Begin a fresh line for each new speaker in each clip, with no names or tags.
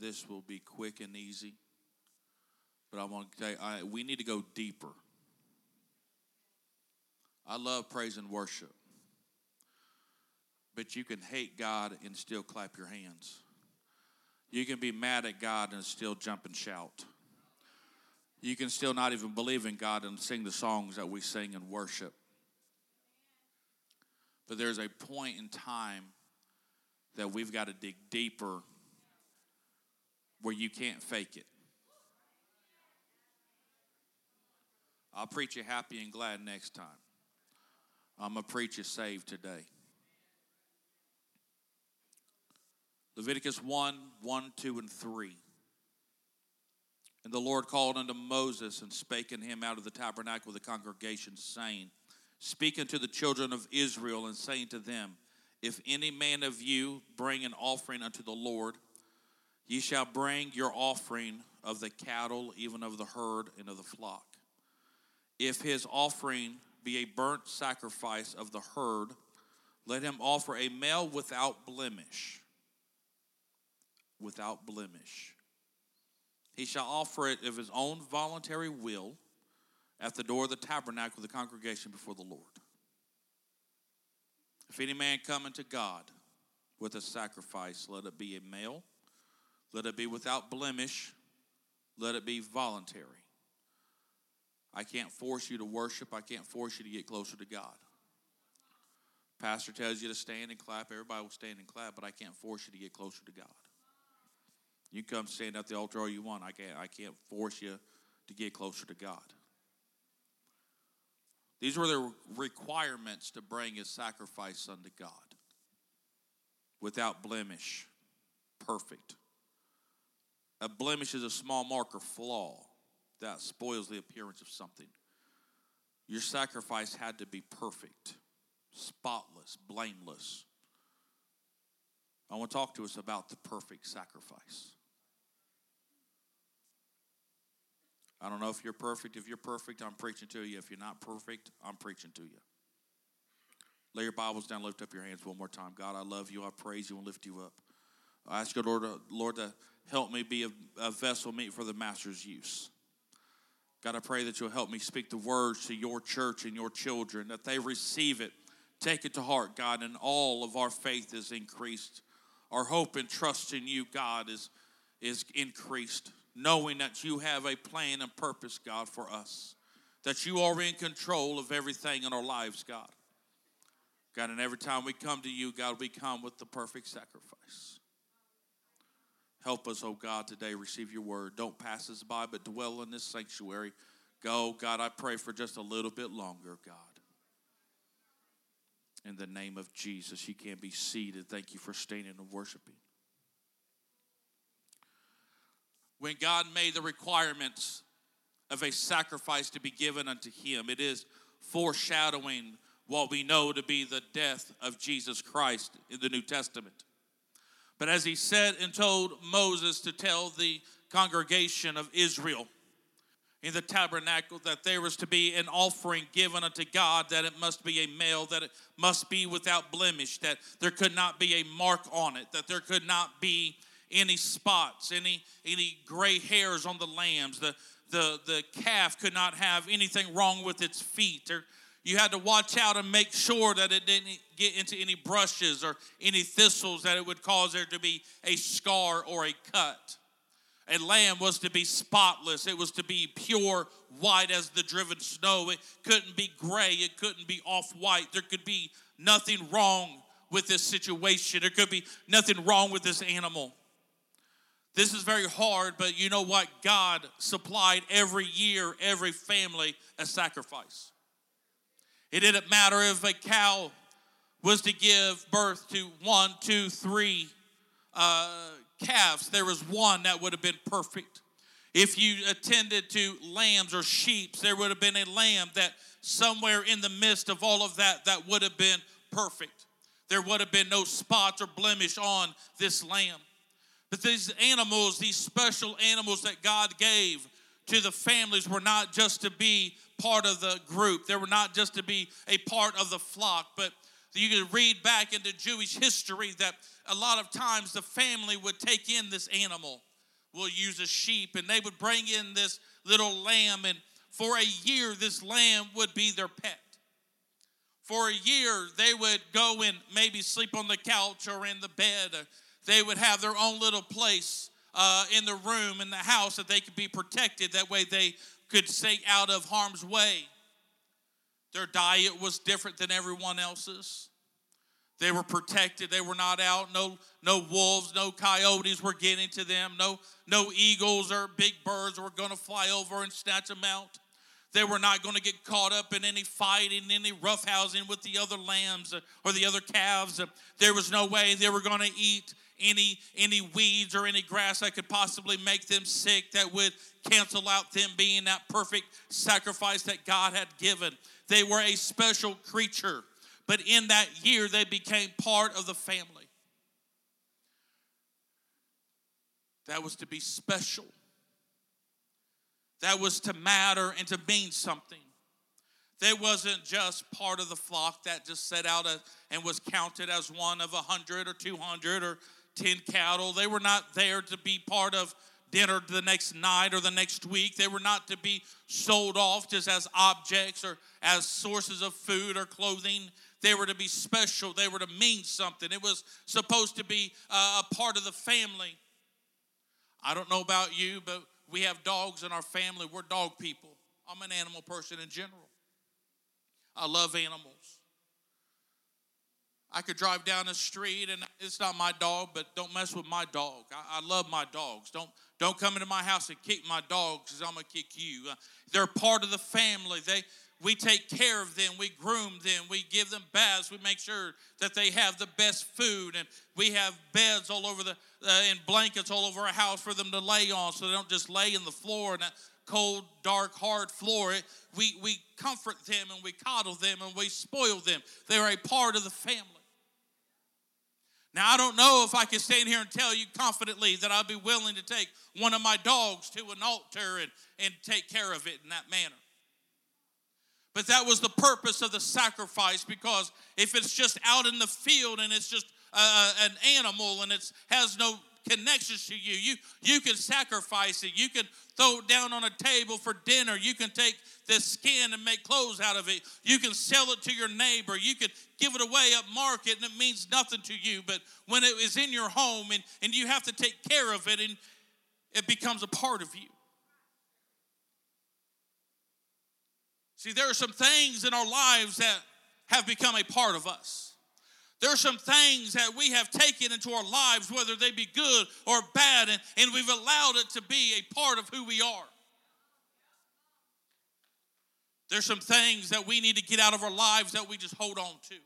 this will be quick and easy, but I want to tell you, I, we need to go deeper. I love praise and worship, but you can hate God and still clap your hands. You can be mad at God and still jump and shout. You can still not even believe in God and sing the songs that we sing and worship. But there's a point in time that we've got to dig deeper where you can't fake it. I'll preach you happy and glad next time. I'm going to preach you saved today. Leviticus 1 1, 2, and 3. And the Lord called unto Moses and spake unto him out of the tabernacle of the congregation, saying, Speak unto the children of Israel, and saying to them, If any man of you bring an offering unto the Lord, ye shall bring your offering of the cattle, even of the herd, and of the flock. If his offering be a burnt sacrifice of the herd, let him offer a male without blemish. Without blemish. He shall offer it of his own voluntary will at the door of the tabernacle of the congregation before the Lord. If any man come unto God with a sacrifice, let it be a male, let it be without blemish, let it be voluntary. I can't force you to worship, I can't force you to get closer to God. Pastor tells you to stand and clap, everybody will stand and clap, but I can't force you to get closer to God. You come stand at the altar all you want. I can't, I can't force you to get closer to God. These were the requirements to bring a sacrifice unto God without blemish, perfect. A blemish is a small mark or flaw that spoils the appearance of something. Your sacrifice had to be perfect, spotless, blameless. I want to talk to us about the perfect sacrifice. I don't know if you're perfect. If you're perfect, I'm preaching to you. If you're not perfect, I'm preaching to you. Lay your Bibles down, lift up your hands one more time. God, I love you. I praise you and lift you up. I ask you, Lord, uh, Lord to help me be a, a vessel meet for the Master's use. God, I pray that you'll help me speak the words to your church and your children, that they receive it, take it to heart, God, and all of our faith is increased. Our hope and trust in you, God, is, is increased knowing that you have a plan and purpose, God, for us. That you are in control of everything in our lives, God. God, and every time we come to you, God, we come with the perfect sacrifice. Help us, oh God, today receive your word. Don't pass us by, but dwell in this sanctuary. Go, God, I pray for just a little bit longer, God. In the name of Jesus, you can be seated. Thank you for standing and worshiping when God made the requirements of a sacrifice to be given unto him. It is foreshadowing what we know to be the death of Jesus Christ in the New Testament. But as he said and told Moses to tell the congregation of Israel in the tabernacle that there was to be an offering given unto God, that it must be a male, that it must be without blemish, that there could not be a mark on it, that there could not be any spots, any any gray hairs on the lambs. The the the calf could not have anything wrong with its feet. Or you had to watch out and make sure that it didn't get into any brushes or any thistles that it would cause there to be a scar or a cut. A lamb was to be spotless. It was to be pure white as the driven snow. It couldn't be gray. It couldn't be off white. There could be nothing wrong with this situation. There could be nothing wrong with this animal. This is very hard, but you know what? God supplied every year, every family, a sacrifice. It didn't matter if a cow was to give birth to one, two, three uh, calves, there was one that would have been perfect. If you attended to lambs or sheep, there would have been a lamb that somewhere in the midst of all of that, that would have been perfect. There would have been no spots or blemish on this lamb. But these animals, these special animals that God gave to the families, were not just to be part of the group. They were not just to be a part of the flock, but you can read back into Jewish history that a lot of times the family would take in this animal we'll use a sheep, and they would bring in this little lamb, and for a year, this lamb would be their pet. For a year, they would go and maybe sleep on the couch or in the bed. They would have their own little place uh, in the room, in the house, that they could be protected. That way, they could stay out of harm's way. Their diet was different than everyone else's. They were protected. They were not out. No, no wolves, no coyotes were getting to them. No, no eagles or big birds were going to fly over and snatch them out. They were not going to get caught up in any fighting, any roughhousing with the other lambs or the other calves. There was no way they were going to eat any any weeds or any grass that could possibly make them sick that would cancel out them being that perfect sacrifice that God had given. They were a special creature, but in that year they became part of the family. That was to be special. That was to matter and to mean something. They wasn't just part of the flock that just set out a, and was counted as one of a hundred or two hundred or ten cattle. They were not there to be part of dinner the next night or the next week. They were not to be sold off just as objects or as sources of food or clothing. They were to be special. They were to mean something. It was supposed to be uh, a part of the family. I don't know about you, but we have dogs in our family. We're dog people. I'm an animal person in general. I love animals. I could drive down the street and it's not my dog, but don't mess with my dog. I, I love my dogs. Don't don't come into my house and kick my dogs because I'm gonna kick you. Uh, they're part of the family. They we take care of them. We groom them. We give them baths. We make sure that they have the best food, and we have beds all over the uh, and blankets all over our house for them to lay on, so they don't just lay in the floor and that cold, dark, hard floor. We we comfort them and we coddle them and we spoil them. They're a part of the family. Now, I don't know if I can stand here and tell you confidently that I'd be willing to take one of my dogs to an altar and, and take care of it in that manner. But that was the purpose of the sacrifice because if it's just out in the field and it's just uh, an animal and it has no connections to you. You you can sacrifice it. You can throw it down on a table for dinner. You can take the skin and make clothes out of it. You can sell it to your neighbor. You can give it away at market and it means nothing to you. But when it is in your home and, and you have to take care of it and it becomes a part of you. See, there are some things in our lives that have become a part of us. There are some things that we have taken into our lives, whether they be good or bad, and, and we've allowed it to be a part of who we are. There's some things that we need to get out of our lives that we just hold on to.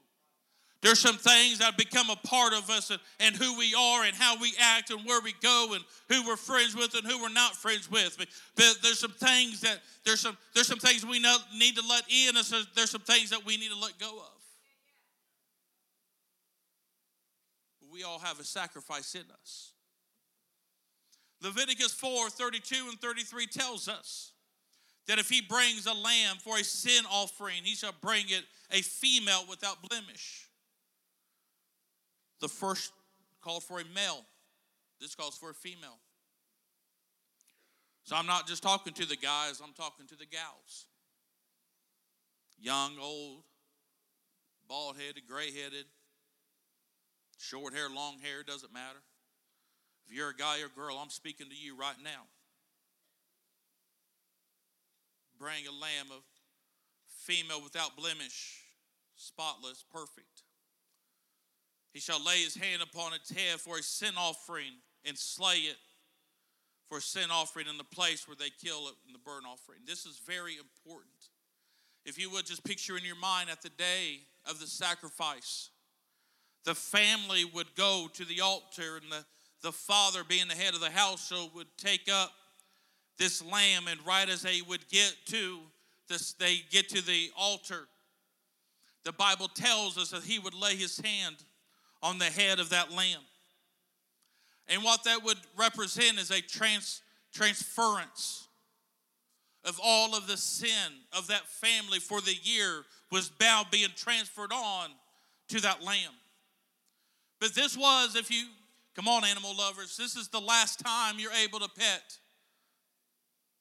There's some things that become a part of us and, and, who we are and how we act and where we go and who we're friends with and who we're not friends with. But, but there's some things that there's some there's some things we know, need to let in, and there's some things that we need to let go of. We all have a sacrifice in us. Leviticus 4 32 and 33 tells us that if he brings a lamb for a sin offering, he shall bring it a female without blemish. The first called for a male, this calls for a female. So I'm not just talking to the guys, I'm talking to the gals. Young, old, bald headed, gray headed, Short hair, long hair, doesn't matter. If you're a guy or girl, I'm speaking to you right now. Bring a lamb of female without blemish, spotless, perfect. He shall lay his hand upon its head for a sin offering and slay it for a sin offering in the place where they kill it in the burnt offering. This is very important. If you would just picture in your mind at the day of the sacrifice, the family would go to the altar and the, the father being the head of the household would take up this lamb and right as they would get to this they get to the altar the bible tells us that he would lay his hand on the head of that lamb. And what that would represent is a trans, transference of all of the sin of that family for the year was now being transferred on to that lamb but this was, if you Come on, animal lovers. This is the last time you're able to pet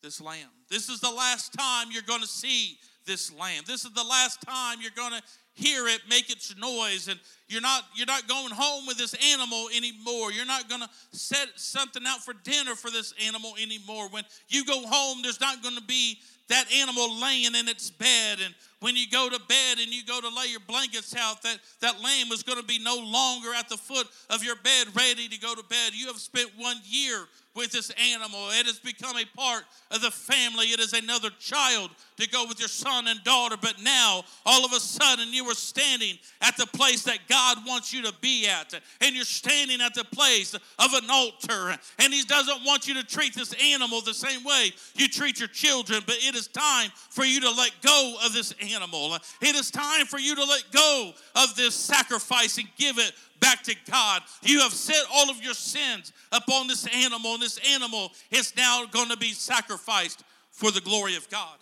this lamb. This is the last time you're going to see this lamb. This is the last time you're going to hear it make its noise and you're not you're not going home with this animal anymore you're not going to set something out for dinner for this animal anymore when you go home there's not going to be that animal laying in its bed and when you go to bed and you go to lay your blankets out that that lamb is going to be no longer at the foot of your bed ready to go to bed you have spent one year with this animal. It has become a part of the family. It is another child to go with your son and daughter. But now, all of a sudden, you are standing at the place that God wants you to be at. And you're standing at the place of an altar. And He doesn't want you to treat this animal the same way you treat your children. But it is time for you to let go of this animal. It is time for you to let go of this sacrifice and give it back to God. You have set all of your sins upon this animal, and this animal is now going to be sacrificed for the glory of God.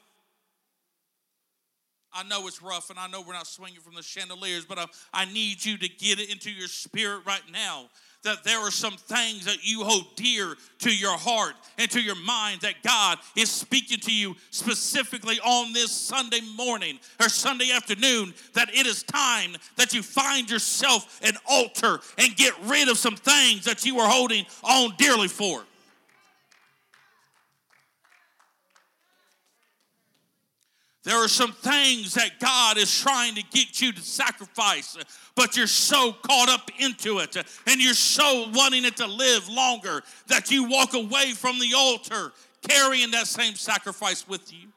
I know it's rough, and I know we're not swinging from the chandeliers, but I, I need you to get it into your spirit right now that there are some things that you hold dear to your heart and to your mind that God is speaking to you specifically on this Sunday morning or Sunday afternoon. That it is time that you find yourself an altar and get rid of some things that you are holding on dearly for. There are some things that God is trying to get you to sacrifice, but you're so caught up into it and you're so wanting it to live longer that you walk away from the altar carrying that same sacrifice with you.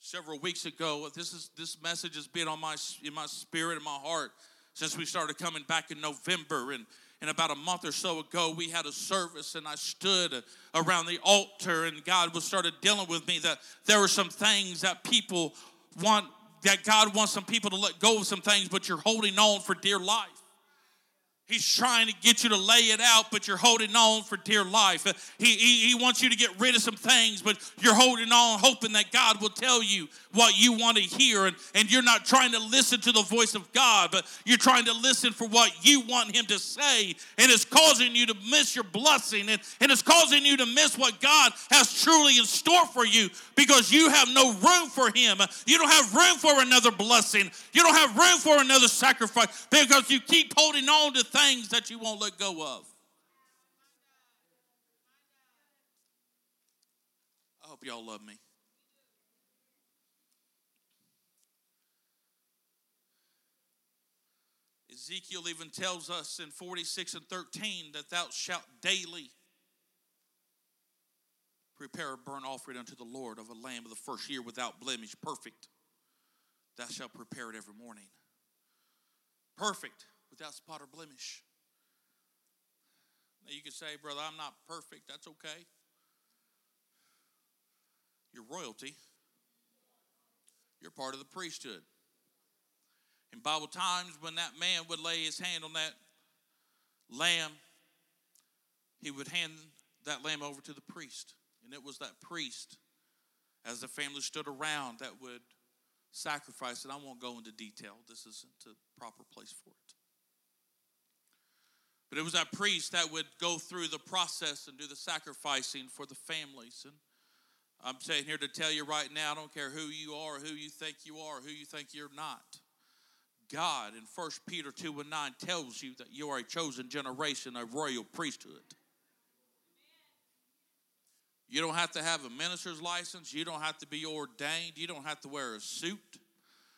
Several weeks ago, this is this message has been on my in my spirit and my heart since we started coming back in November and and about a month or so ago, we had a service, and I stood around the altar, and God was started dealing with me that there were some things that people want, that God wants some people to let go of some things, but you're holding on for dear life. He's trying to get you to lay it out, but you're holding on for dear life. He, he, he, wants you to get rid of some things, but you're holding on, hoping that God will tell you what you want to hear. And, and you're not trying to listen to the voice of God, but you're trying to listen for what you want Him to say. And it's causing you to miss your blessing, and, and it's causing you to miss what God has truly in store for you because you have no room for Him. You don't have room for another blessing, you don't have room for another sacrifice because you keep holding on to things that you won't let go of. I hope y'all love me. Ezekiel even tells us in 46 and 13 that thou shalt daily prepare a burnt offering unto the Lord of a lamb of the first year without blemish, perfect. Thou shalt prepare it every morning. Perfect without spot or blemish. Now you could say, brother, I'm not perfect. That's okay. You're royalty. You're part of the priesthood. In Bible times, when that man would lay his hand on that lamb, he would hand that lamb over to the priest. And it was that priest, as the family stood around, that would sacrifice it. I won't go into detail, this isn't the proper place for it. But it was that priest that would go through the process and do the sacrificing for the families. And I'm saying here to tell you right now, I don't care who you are, who you think you are, who you think you're not. God in 1 Peter 2 and 9 tells you that you are a chosen generation, a royal priesthood. You don't have to have a minister's license. You don't have to be ordained. You don't have to wear a suit.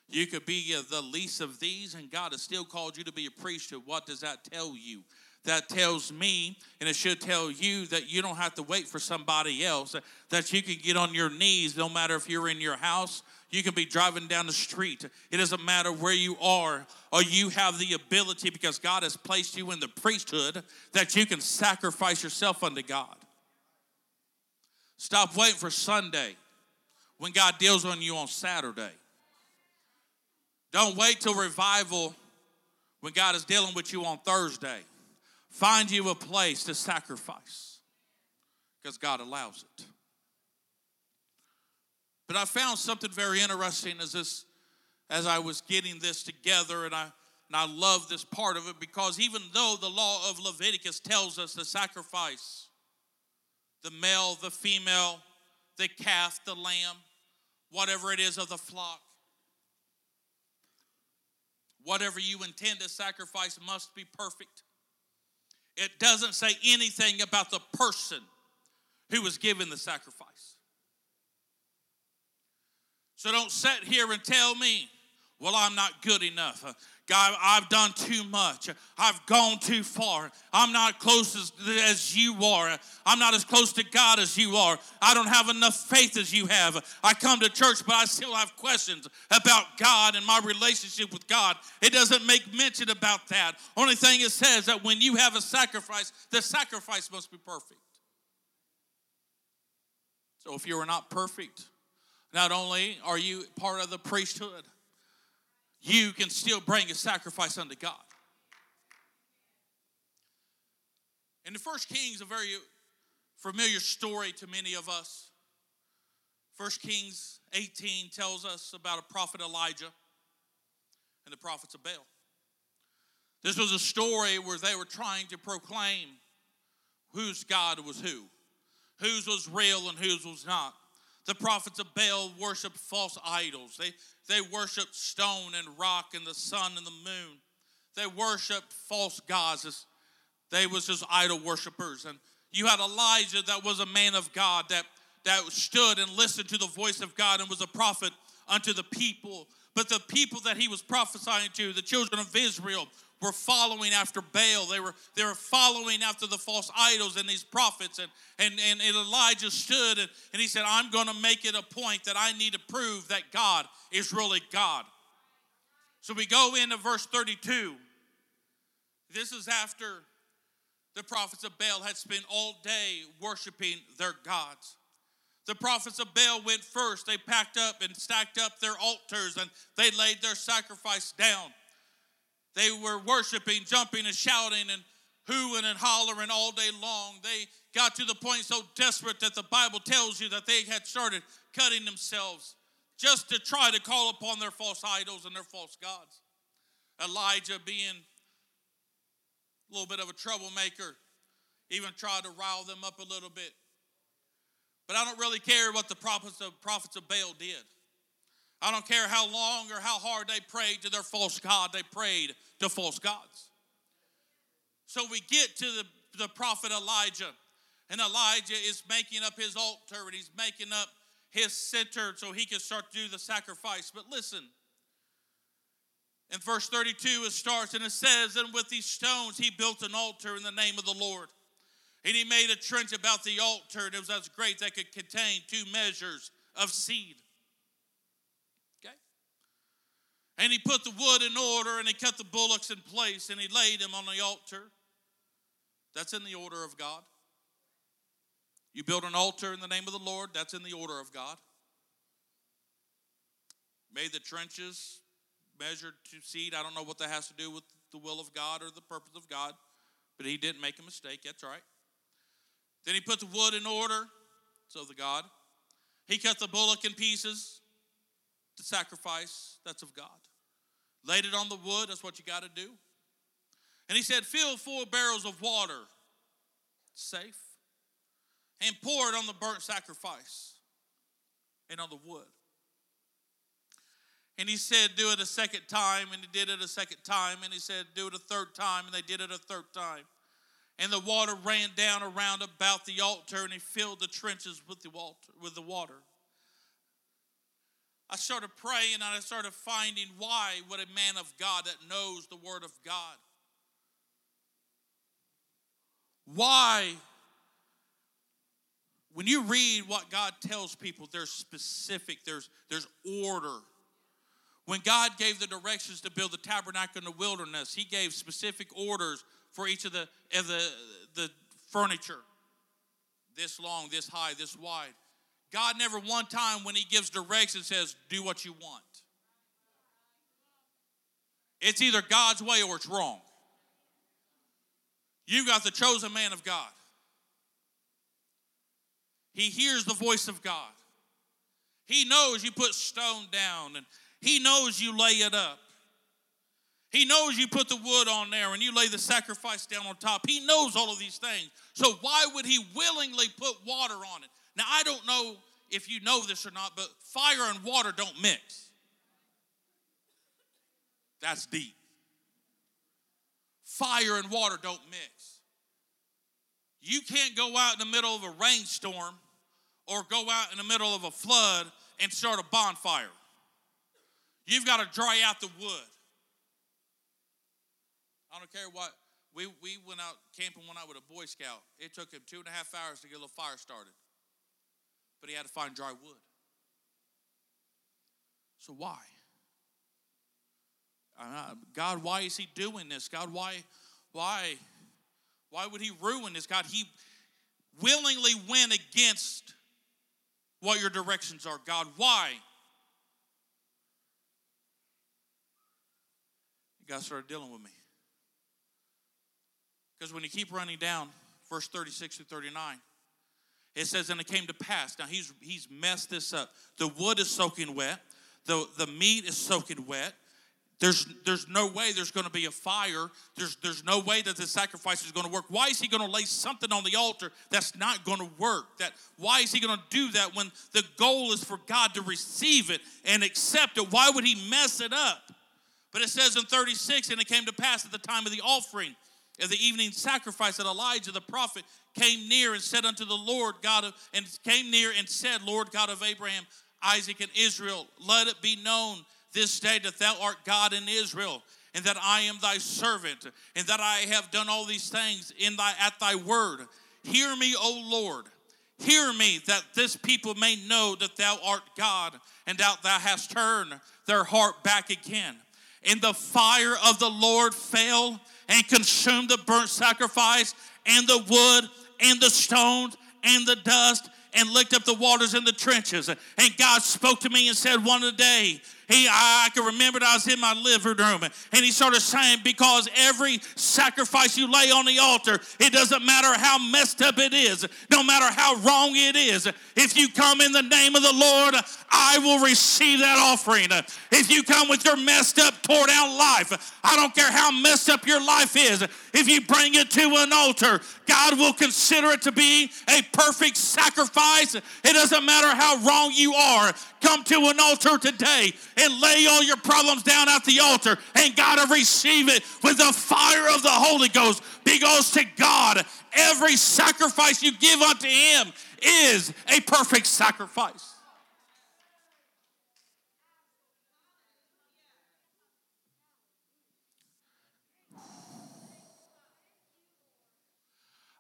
You could be the least of these, and God has still called you to be a priesthood. What does that tell you? That tells me, and it should tell you, that you don't have to wait for somebody else, uh, that you can get on your knees no matter if you're in your house, you can be driving down the street. It doesn't matter where you are, or you have the ability because God has placed you in the priesthood that you can sacrifice yourself unto God. Stop waiting for Sunday when God deals on you on Saturday. Don't wait till revival when God is dealing with you on Thursday. Find you a place to sacrifice because God allows it. But I found something very interesting as this as I was getting this together and I And I love this part of it because even though the law of Leviticus tells us to sacrifice the male, the female, the calf, the lamb, whatever it is of the flock, whatever you intend to sacrifice must be perfect. It doesn't say anything about the person who was given the sacrifice. So don't sit here and tell me, well, I'm not good enough. God, I've done too much. I've gone too far. I'm not close as, as you are. I'm not as close to God as you are. I don't have enough faith as you have. I come to church, but I still have questions about God and my relationship with God. It doesn't make mention about that. Only thing it says that when you have a sacrifice, the sacrifice must be perfect. So if you are not perfect, not only are you part of the priesthood, you can still bring a sacrifice unto God. And the first Kings, a very familiar story to many of us. First Kings 18 tells us about a prophet Elijah and the prophets of Baal. This was a story where they were trying to proclaim whose God was who, whose was real and whose was not. The prophets of Baal worshiped false idols. They, they worshiped stone and rock and the sun and the moon. They worshiped false gods. They was just idol worshipers. And you had Elijah that was a man of God that, that stood and listened to the voice of God and was a prophet unto the people. But the people that he was prophesying to, the children of Israel, were following after Baal. They were, they were following after the false idols and these prophets. And, and, and Elijah stood and, and he said, I'm going to make it a point that I need to prove that God is really God. So we go into verse 32. This is after the prophets of Baal had spent all day worshiping their gods. The prophets of Baal went first. They packed up and stacked up their altars and they laid their sacrifice down. They were worshiping, jumping, and shouting and hooing and hollering all day long. They got to the point so desperate that the Bible tells you that they had started cutting themselves just to try to call upon their false idols and their false gods. Elijah, being a little bit of a troublemaker, even tried to rile them up a little bit. But I don't really care what the prophets of, prophets of Baal did. I don't care how long or how hard they prayed to their false God, they prayed to false gods. So we get to the, the prophet Elijah, and Elijah is making up his altar and he's making up his center so he can start to do the sacrifice. But listen, in verse 32, it starts and it says, And with these stones he built an altar in the name of the Lord. And he made a trench about the altar, and it was as great that could contain two measures of seed. And he put the wood in order and he cut the bullocks in place and he laid them on the altar. That's in the order of God. You build an altar in the name of the Lord, that's in the order of God. Made the trenches, measured to seed. I don't know what that has to do with the will of God or the purpose of God, but he didn't make a mistake. That's right. Then he put the wood in order, so the God. He cut the bullock in pieces, the sacrifice, that's of God. Laid it on the wood, that's what you got to do. And he said, Fill four barrels of water, safe, and pour it on the burnt sacrifice and on the wood. And he said, Do it a second time, and he did it a second time, and he said, Do it a third time, and they did it a third time. And the water ran down around about the altar, and he filled the trenches with the water. With the water. I started praying and I started finding why would a man of God that knows the Word of God, why, when you read what God tells people, there's specific, there's, there's order. When God gave the directions to build the tabernacle in the wilderness, He gave specific orders for each of the, of the, the furniture this long, this high, this wide. God never one time when He gives direction says, do what you want. It's either God's way or it's wrong. You've got the chosen man of God. He hears the voice of God. He knows you put stone down and he knows you lay it up. He knows you put the wood on there and you lay the sacrifice down on top. He knows all of these things. So why would he willingly put water on it? Now, I don't know if you know this or not, but fire and water don't mix. That's deep. Fire and water don't mix. You can't go out in the middle of a rainstorm or go out in the middle of a flood and start a bonfire. You've got to dry out the wood. I don't care what. We, we went out camping one night with a Boy Scout. It took him two and a half hours to get a little fire started. But he had to find dry wood. So why? Uh, God, why is he doing this? God, why, why, why would he ruin this? God, he willingly went against what your directions are. God, why? Guys started dealing with me. Because when you keep running down, verse 36 to 39, it says, And it came to pass. Now he's he's messed this up. The wood is soaking wet, the, the meat is soaking wet. There's, there's no way there's going to be a fire. There's, there's no way that the sacrifice is going to work. Why is he going to lay something on the altar that's not going to work? That why is he going to do that when the goal is for God to receive it and accept it? Why would he mess it up? But it says in 36, and it came to pass at the time of the offering of the evening sacrifice that Elijah the prophet came near and said unto the Lord God of, and came near and said, Lord God of Abraham, Isaac, and Israel, let it be known this day that thou art God in Israel, and that I am thy servant, and that I have done all these things in thy at thy word. Hear me, O Lord. Hear me, that this people may know that thou art God, and that thou hast turned their heart back again. And the fire of the Lord fell and consumed the burnt sacrifice, and the wood, and the stones, and the dust, and licked up the waters in the trenches. And God spoke to me and said, One day he, I, I can remember that I was in my living room and he started saying, Because every sacrifice you lay on the altar, it doesn't matter how messed up it is, no matter how wrong it is. If you come in the name of the Lord, I will receive that offering. If you come with your messed up, tore down life, I don't care how messed up your life is, if you bring it to an altar, God will consider it to be a perfect sacrifice. It doesn't matter how wrong you are. Come to an altar today and lay all your problems down at the altar, and God will receive it with the fire of the Holy Ghost. Because to God, every sacrifice you give unto Him is a perfect sacrifice.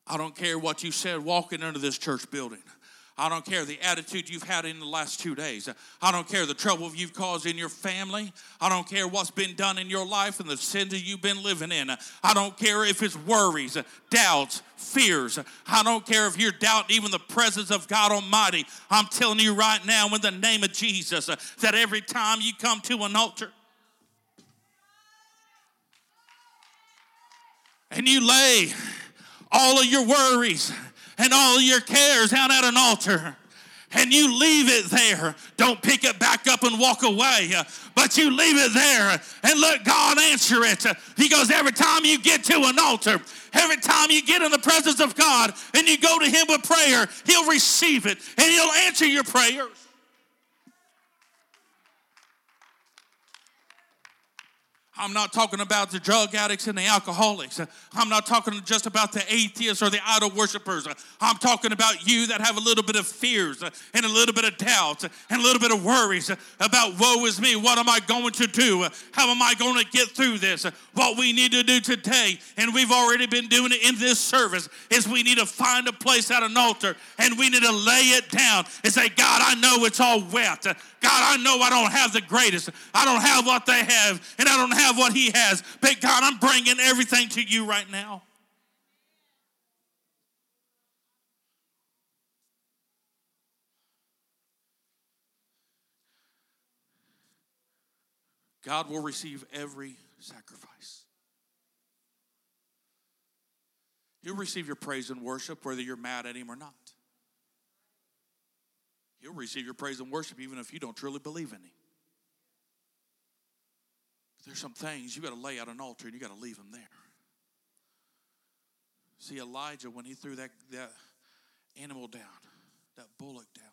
I don't care what you said walking into this church building. I don't care the attitude you've had in the last two days. I don't care the trouble you've caused in your family. I don't care what's been done in your life and the sins that you've been living in. I don't care if it's worries, doubts, fears. I don't care if you're doubting even the presence of God Almighty. I'm telling you right now, in the name of Jesus, that every time you come to an altar, and you lay all of your worries and all your cares out at an altar and you leave it there. Don't pick it back up and walk away, but you leave it there and let God answer it. He goes, every time you get to an altar, every time you get in the presence of God and you go to Him with prayer, He'll receive it and He'll answer your prayers. I'm not talking about the drug addicts and the alcoholics. I'm not talking just about the atheists or the idol worshippers. I'm talking about you that have a little bit of fears and a little bit of doubts and a little bit of worries about woe is me. What am I going to do? How am I going to get through this? What we need to do today, and we've already been doing it in this service, is we need to find a place at an altar and we need to lay it down and say, God, I know it's all wet. God, I know I don't have the greatest. I don't have what they have, and I don't have have what he has. But God, I'm bringing everything to you right now. God will receive every sacrifice. He'll receive your praise and worship whether you're mad at Him or not. He'll receive your praise and worship even if you don't truly believe in Him. There's some things you got to lay out an altar and you got to leave them there. See, Elijah, when he threw that, that animal down, that bullock down,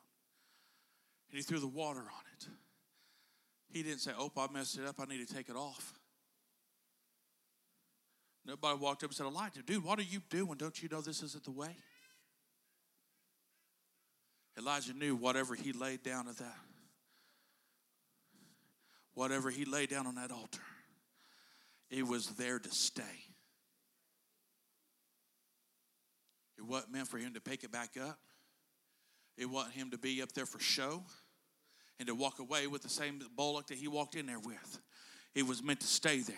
and he threw the water on it, he didn't say, Oh, I messed it up. I need to take it off. Nobody walked up and said, Elijah, dude, what are you doing? Don't you know this isn't the way? Elijah knew whatever he laid down at that, whatever he laid down on that altar, it was there to stay. It wasn't meant for him to pick it back up. It wasn't him to be up there for show and to walk away with the same bullock that he walked in there with. It was meant to stay there.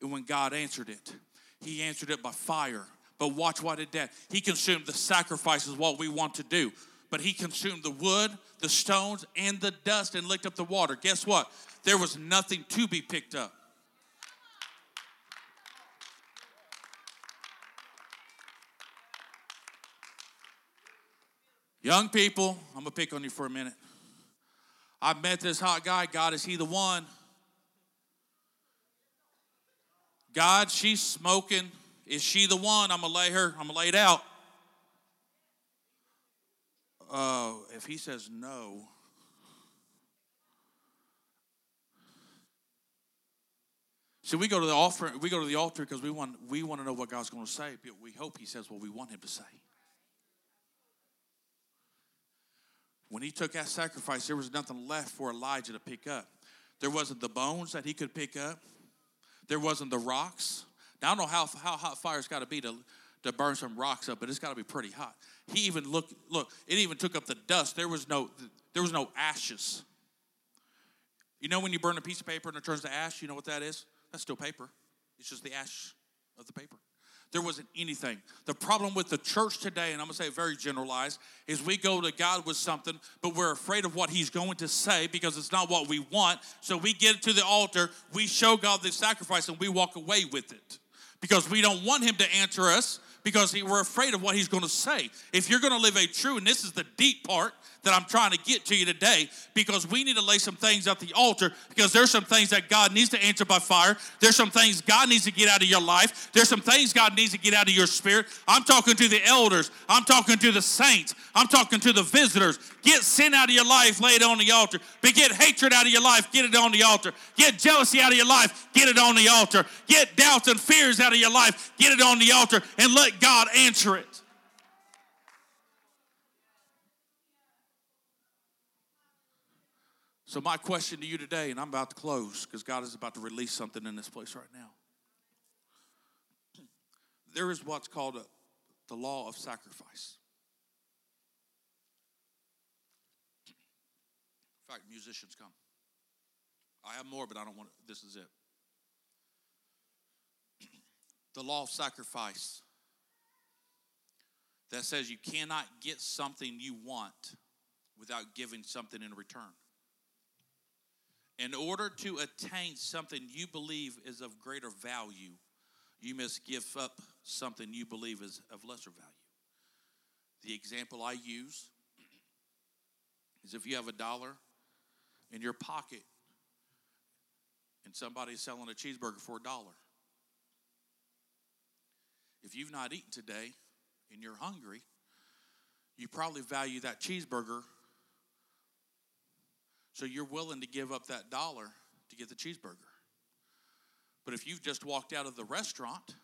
And when God answered it, he answered it by fire. But watch what it did. He consumed the sacrifices, what we want to do. But he consumed the wood, the stones, and the dust and licked up the water. Guess what? There was nothing to be picked up. Young people, I'm gonna pick on you for a minute. I met this hot guy. God, is he the one? God, she's smoking. Is she the one? I'm gonna lay her. I'm gonna lay it out. Uh, if he says no, so we go to the altar. We go to the altar because we want we want to know what God's going to say. But we hope He says what we want Him to say. When he took that sacrifice, there was nothing left for Elijah to pick up. There wasn't the bones that he could pick up. There wasn't the rocks. Now I don't know how, how hot fire's got to be to, to burn some rocks up, but it's got to be pretty hot. He even looked, look, it even took up the dust. There was no, there was no ashes. You know when you burn a piece of paper and it turns to ash, you know what that is? That's still paper. It's just the ash of the paper. There wasn't anything. The problem with the church today, and I'm to say very generalized, is we go to God with something, but we're afraid of what He's going to say because it's not what we want. So we get to the altar, we show God the sacrifice, and we walk away with it because we don't want Him to answer us because we're afraid of what He's going to say. If you're going to live a true, and this is the deep part, that I'm trying to get to you today because we need to lay some things at the altar because there's some things that God needs to answer by fire. There's some things God needs to get out of your life. There's some things God needs to get out of your spirit. I'm talking to the elders. I'm talking to the saints. I'm talking to the visitors. Get sin out of your life, lay it on the altar. But get hatred out of your life, get it on the altar. Get jealousy out of your life, get it on the altar. Get doubts and fears out of your life, get it on the altar, and let God answer it. So, my question to you today, and I'm about to close because God is about to release something in this place right now. There is what's called a, the law of sacrifice. In fact, musicians come. I have more, but I don't want to, this is it. the law of sacrifice that says you cannot get something you want without giving something in return. In order to attain something you believe is of greater value, you must give up something you believe is of lesser value. The example I use is if you have a dollar in your pocket and somebody's selling a cheeseburger for a dollar. If you've not eaten today and you're hungry, you probably value that cheeseburger so you're willing to give up that dollar to get the cheeseburger. But if you've just walked out of the restaurant,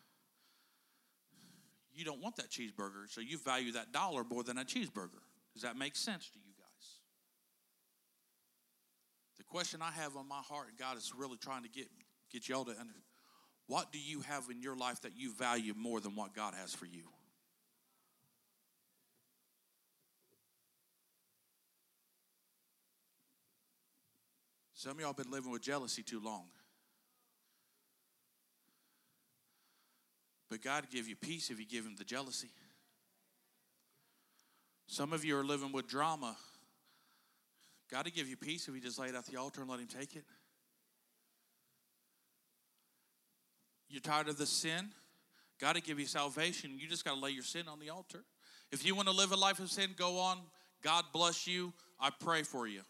you don't want that cheeseburger, so you value that dollar more than a cheeseburger. Does that make sense to you guys? The question I have on my heart, and God is really trying to get, get y'all to understand what do you have in your life that you value more than what God has for you? Some of y'all been living with jealousy too long. But God give you peace if you give him the jealousy. Some of you are living with drama. God to give you peace if you just lay it at the altar and let him take it. You're tired of the sin? God to give you salvation. You just got to lay your sin on the altar. If you want to live a life of sin, go on. God bless you. I pray for you.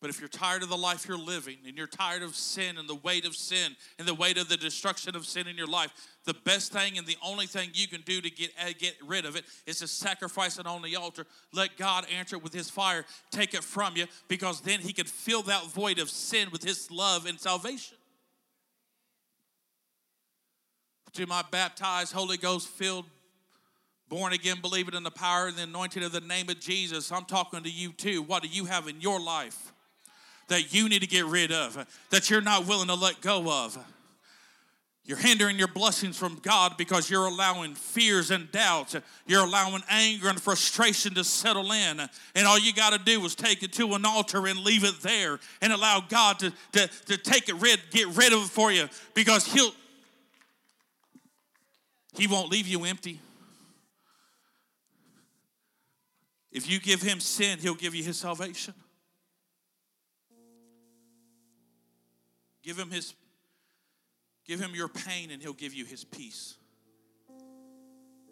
But if you're tired of the life you're living and you're tired of sin and the weight of sin and the weight of the destruction of sin in your life, the best thing and the only thing you can do to get, uh, get rid of it is to sacrifice it on the altar. Let God answer it with His fire, take it from you, because then He can fill that void of sin with His love and salvation. To my baptized, Holy Ghost filled born again, believing in the power and the anointing of the name of Jesus. I'm talking to you too. What do you have in your life that you need to get rid of, that you're not willing to let go of? You're hindering your blessings from God because you're allowing fears and doubts. You're allowing anger and frustration to settle in. And all you got to do is take it to an altar and leave it there and allow God to, to, to take it rid, get rid of it for you because He'll He won't leave you empty. If you give him sin, he'll give you his salvation. Give him his give him your pain and he'll give you his peace.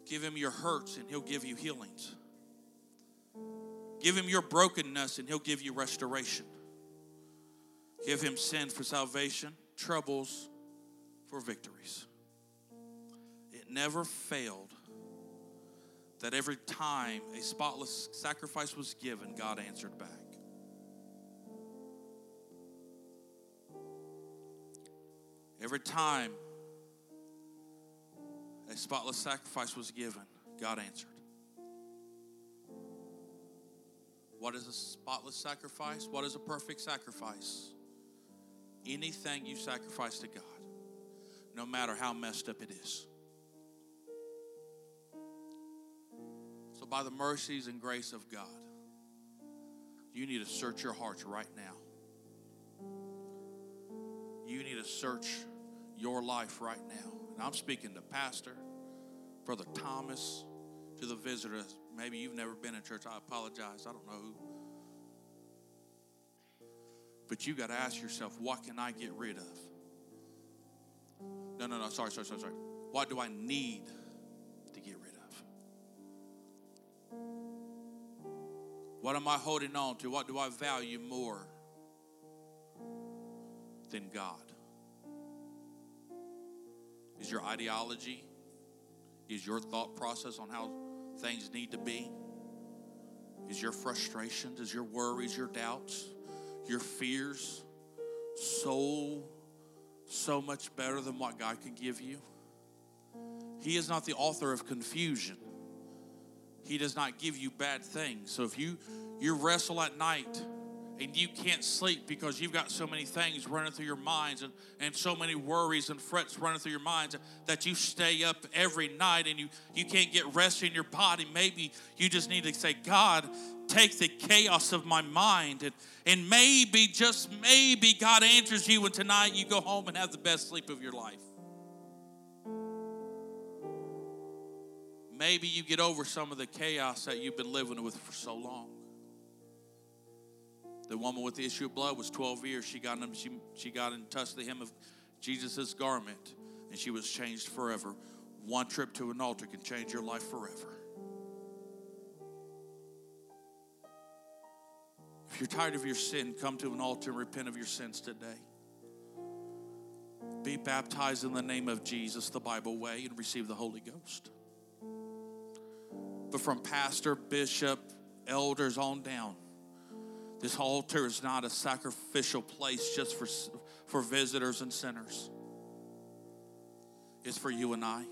Give him your hurts and he'll give you healings. Give him your brokenness and he'll give you restoration. Give him sin for salvation, troubles for victories. It never failed that every time a spotless sacrifice was given, God answered back. Every time a spotless sacrifice was given, God answered. What is a spotless sacrifice? What is a perfect sacrifice? Anything you sacrifice to God, no matter how messed up it is. So, by the mercies and grace of God, you need to search your hearts right now. You need to search your life right now. And I'm speaking to Pastor, Brother Thomas, to the visitors. Maybe you've never been in church. I apologize. I don't know who. But you got to ask yourself, what can I get rid of? No, no, no. Sorry, sorry, sorry, sorry. What do I need to get rid of? What am I holding on to? What do I value more than God? Is your ideology, is your thought process on how things need to be? Is your frustrations, is your worries, your doubts, your fears so, so much better than what God can give you? He is not the author of confusion. He does not give you bad things. So if you you wrestle at night and you can't sleep because you've got so many things running through your minds and, and so many worries and frets running through your minds that you stay up every night and you, you can't get rest in your body. Maybe you just need to say, God, take the chaos of my mind. And, and maybe, just maybe, God answers you, and tonight you go home and have the best sleep of your life. maybe you get over some of the chaos that you've been living with for so long. The woman with the issue of blood was 12 years. She got in, she, she got in touch the hem of Jesus' garment and she was changed forever. One trip to an altar can change your life forever. If you're tired of your sin, come to an altar and repent of your sins today. Be baptized in the name of Jesus, the Bible way, and receive the Holy Ghost but from pastor, bishop, elders on down. This altar is not a sacrificial place just for, for visitors and sinners. It's for you and I.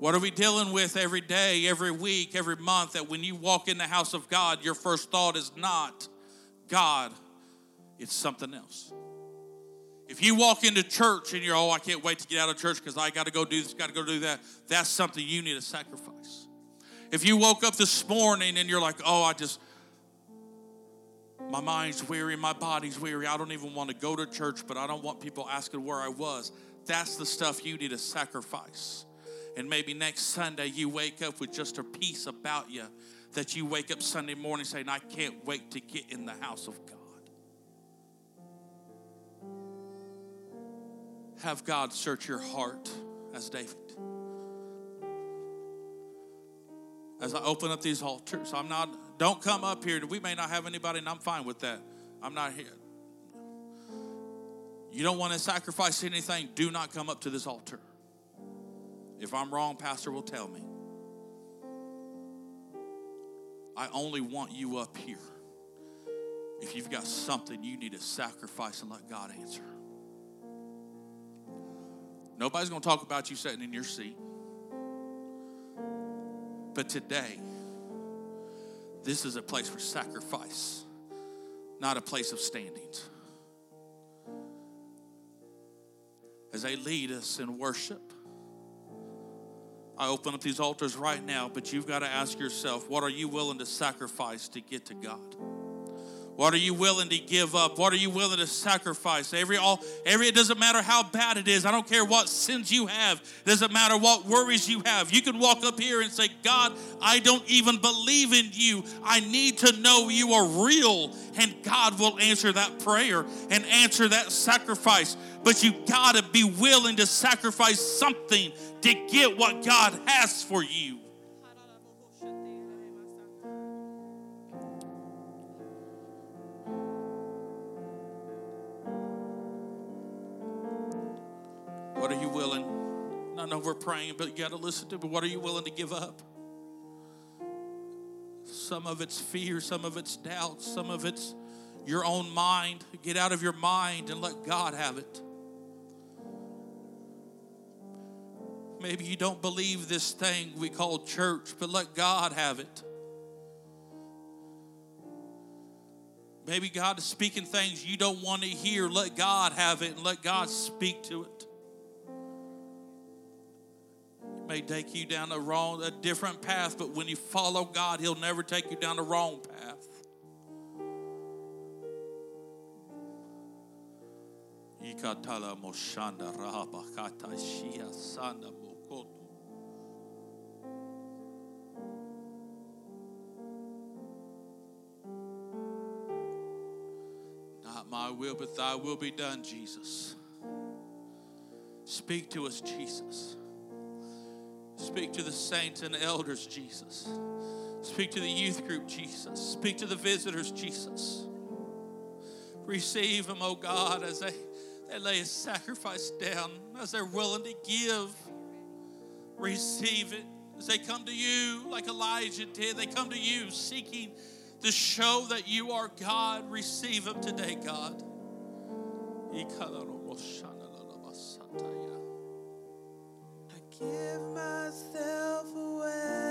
What are we dealing with every day, every week, every month that when you walk in the house of God, your first thought is not God, it's something else. If you walk into church and you're, oh, I can't wait to get out of church because I got to go do this, got to go do that, that's something you need to sacrifice. If you woke up this morning and you're like, oh, I just, my mind's weary, my body's weary, I don't even want to go to church, but I don't want people asking where I was, that's the stuff you need to sacrifice. And maybe next Sunday you wake up with just a peace about you that you wake up Sunday morning saying, I can't wait to get in the house of God. Have God search your heart as David. As I open up these altars. I'm not, don't come up here. We may not have anybody, and I'm fine with that. I'm not here. You don't want to sacrifice anything, do not come up to this altar. If I'm wrong, Pastor will tell me. I only want you up here if you've got something you need to sacrifice and let God answer. Nobody's going to talk about you sitting in your seat. But today, this is a place for sacrifice, not a place of standings. As they lead us in worship, I open up these altars right now, but you've got to ask yourself what are you willing to sacrifice to get to God? What are you willing to give up? What are you willing to sacrifice? Every all every it doesn't matter how bad it is. I don't care what sins you have. It doesn't matter what worries you have. You can walk up here and say, "God, I don't even believe in you. I need to know you are real." And God will answer that prayer and answer that sacrifice. But you got to be willing to sacrifice something to get what God has for you. Know we're praying, but you got to listen to. But what are you willing to give up? Some of it's fear, some of it's doubt, some of it's your own mind. Get out of your mind and let God have it. Maybe you don't believe this thing we call church, but let God have it. Maybe God is speaking things you don't want to hear. Let God have it and let God speak to it may take you down a wrong, a different path, but when you follow God, He'll never take you down the wrong path. Not my will, but thy will be done, Jesus. Speak to us, Jesus. Speak to the saints and elders, Jesus. Speak to the youth group, Jesus. Speak to the visitors, Jesus. Receive them, oh God, as they, they lay a sacrifice down, as they're willing to give. Receive it. As they come to you, like Elijah did, they come to you seeking to show that you are God. Receive them today, God.
give myself away.